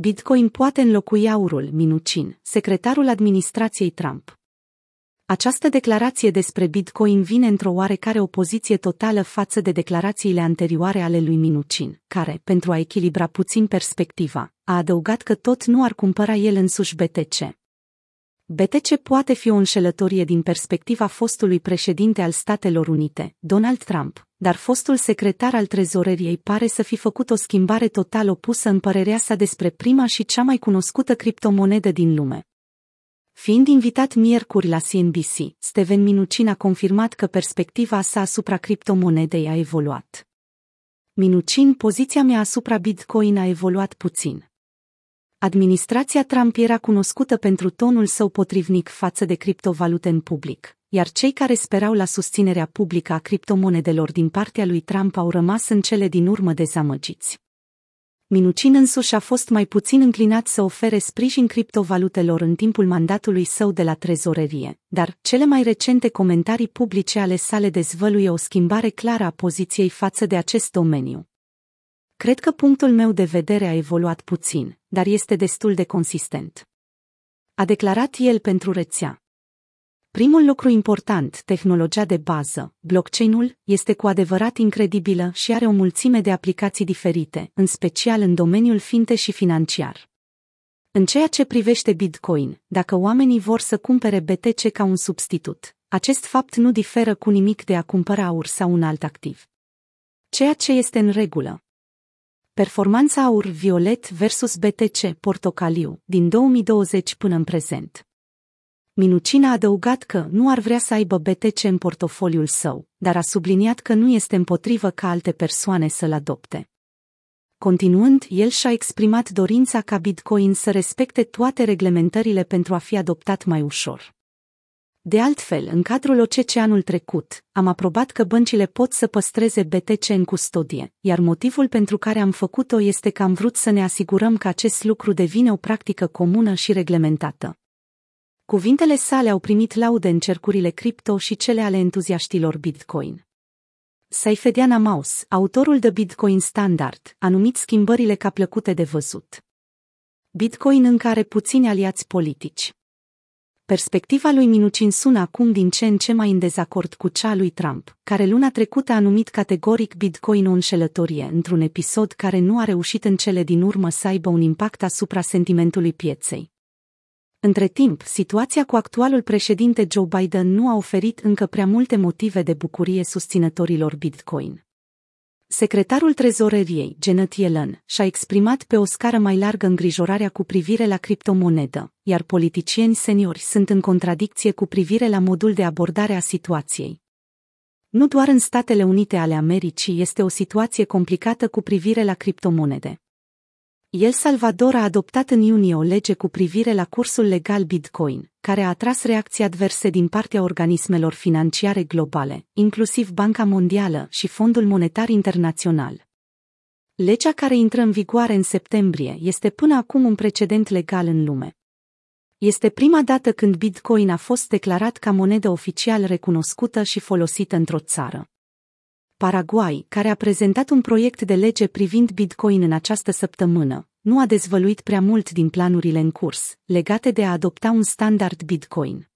Bitcoin poate înlocui aurul, Minucin, secretarul administrației Trump. Această declarație despre Bitcoin vine într-o oarecare opoziție totală față de declarațiile anterioare ale lui Minucin, care, pentru a echilibra puțin perspectiva, a adăugat că tot nu ar cumpăra el însuși BTC. BTC poate fi o înșelătorie din perspectiva fostului președinte al Statelor Unite, Donald Trump, dar fostul secretar al trezoreriei pare să fi făcut o schimbare total opusă în părerea sa despre prima și cea mai cunoscută criptomonedă din lume. Fiind invitat miercuri la CNBC, Steven Minucin a confirmat că perspectiva sa asupra criptomonedei a evoluat. Minucin, poziția mea asupra Bitcoin a evoluat puțin. Administrația Trump era cunoscută pentru tonul său potrivnic față de criptovalute în public, iar cei care sperau la susținerea publică a criptomonedelor din partea lui Trump au rămas în cele din urmă dezamăgiți. Minucin însuși a fost mai puțin înclinat să ofere sprijin criptovalutelor în timpul mandatului său de la trezorerie, dar cele mai recente comentarii publice ale sale dezvăluie o schimbare clară a poziției față de acest domeniu. Cred că punctul meu de vedere a evoluat puțin, dar este destul de consistent. A declarat el pentru rețea. Primul lucru important, tehnologia de bază, blockchain-ul, este cu adevărat incredibilă și are o mulțime de aplicații diferite, în special în domeniul finte și financiar. În ceea ce privește Bitcoin, dacă oamenii vor să cumpere BTC ca un substitut, acest fapt nu diferă cu nimic de a cumpăra aur sau un alt activ. Ceea ce este în regulă, Performanța aur violet versus BTC portocaliu din 2020 până în prezent. Minucin a adăugat că nu ar vrea să aibă BTC în portofoliul său, dar a subliniat că nu este împotrivă ca alte persoane să-l adopte. Continuând, el și-a exprimat dorința ca Bitcoin să respecte toate reglementările pentru a fi adoptat mai ușor. De altfel, în cadrul OCC anul trecut, am aprobat că băncile pot să păstreze BTC în custodie, iar motivul pentru care am făcut-o este că am vrut să ne asigurăm că acest lucru devine o practică comună și reglementată. Cuvintele sale au primit laude în cercurile cripto și cele ale entuziaștilor Bitcoin. Saifediana Maus, autorul de Bitcoin Standard, a numit schimbările ca plăcute de văzut. Bitcoin încă are puțini aliați politici. Perspectiva lui Minucin sună acum din ce în ce mai în dezacord cu cea lui Trump, care luna trecută a numit categoric Bitcoin o înșelătorie într-un episod care nu a reușit în cele din urmă să aibă un impact asupra sentimentului pieței. Între timp, situația cu actualul președinte Joe Biden nu a oferit încă prea multe motive de bucurie susținătorilor Bitcoin. Secretarul trezoreriei, Janet Yellen, și-a exprimat pe o scară mai largă îngrijorarea cu privire la criptomonedă, iar politicieni seniori sunt în contradicție cu privire la modul de abordare a situației. Nu doar în Statele Unite ale Americii este o situație complicată cu privire la criptomonede. El Salvador a adoptat în iunie o lege cu privire la cursul legal Bitcoin, care a atras reacții adverse din partea organismelor financiare globale, inclusiv Banca Mondială și Fondul Monetar Internațional. Legea care intră în vigoare în septembrie este până acum un precedent legal în lume. Este prima dată când Bitcoin a fost declarat ca monedă oficial recunoscută și folosită într-o țară. Paraguay, care a prezentat un proiect de lege privind Bitcoin în această săptămână, nu a dezvăluit prea mult din planurile în curs, legate de a adopta un standard Bitcoin.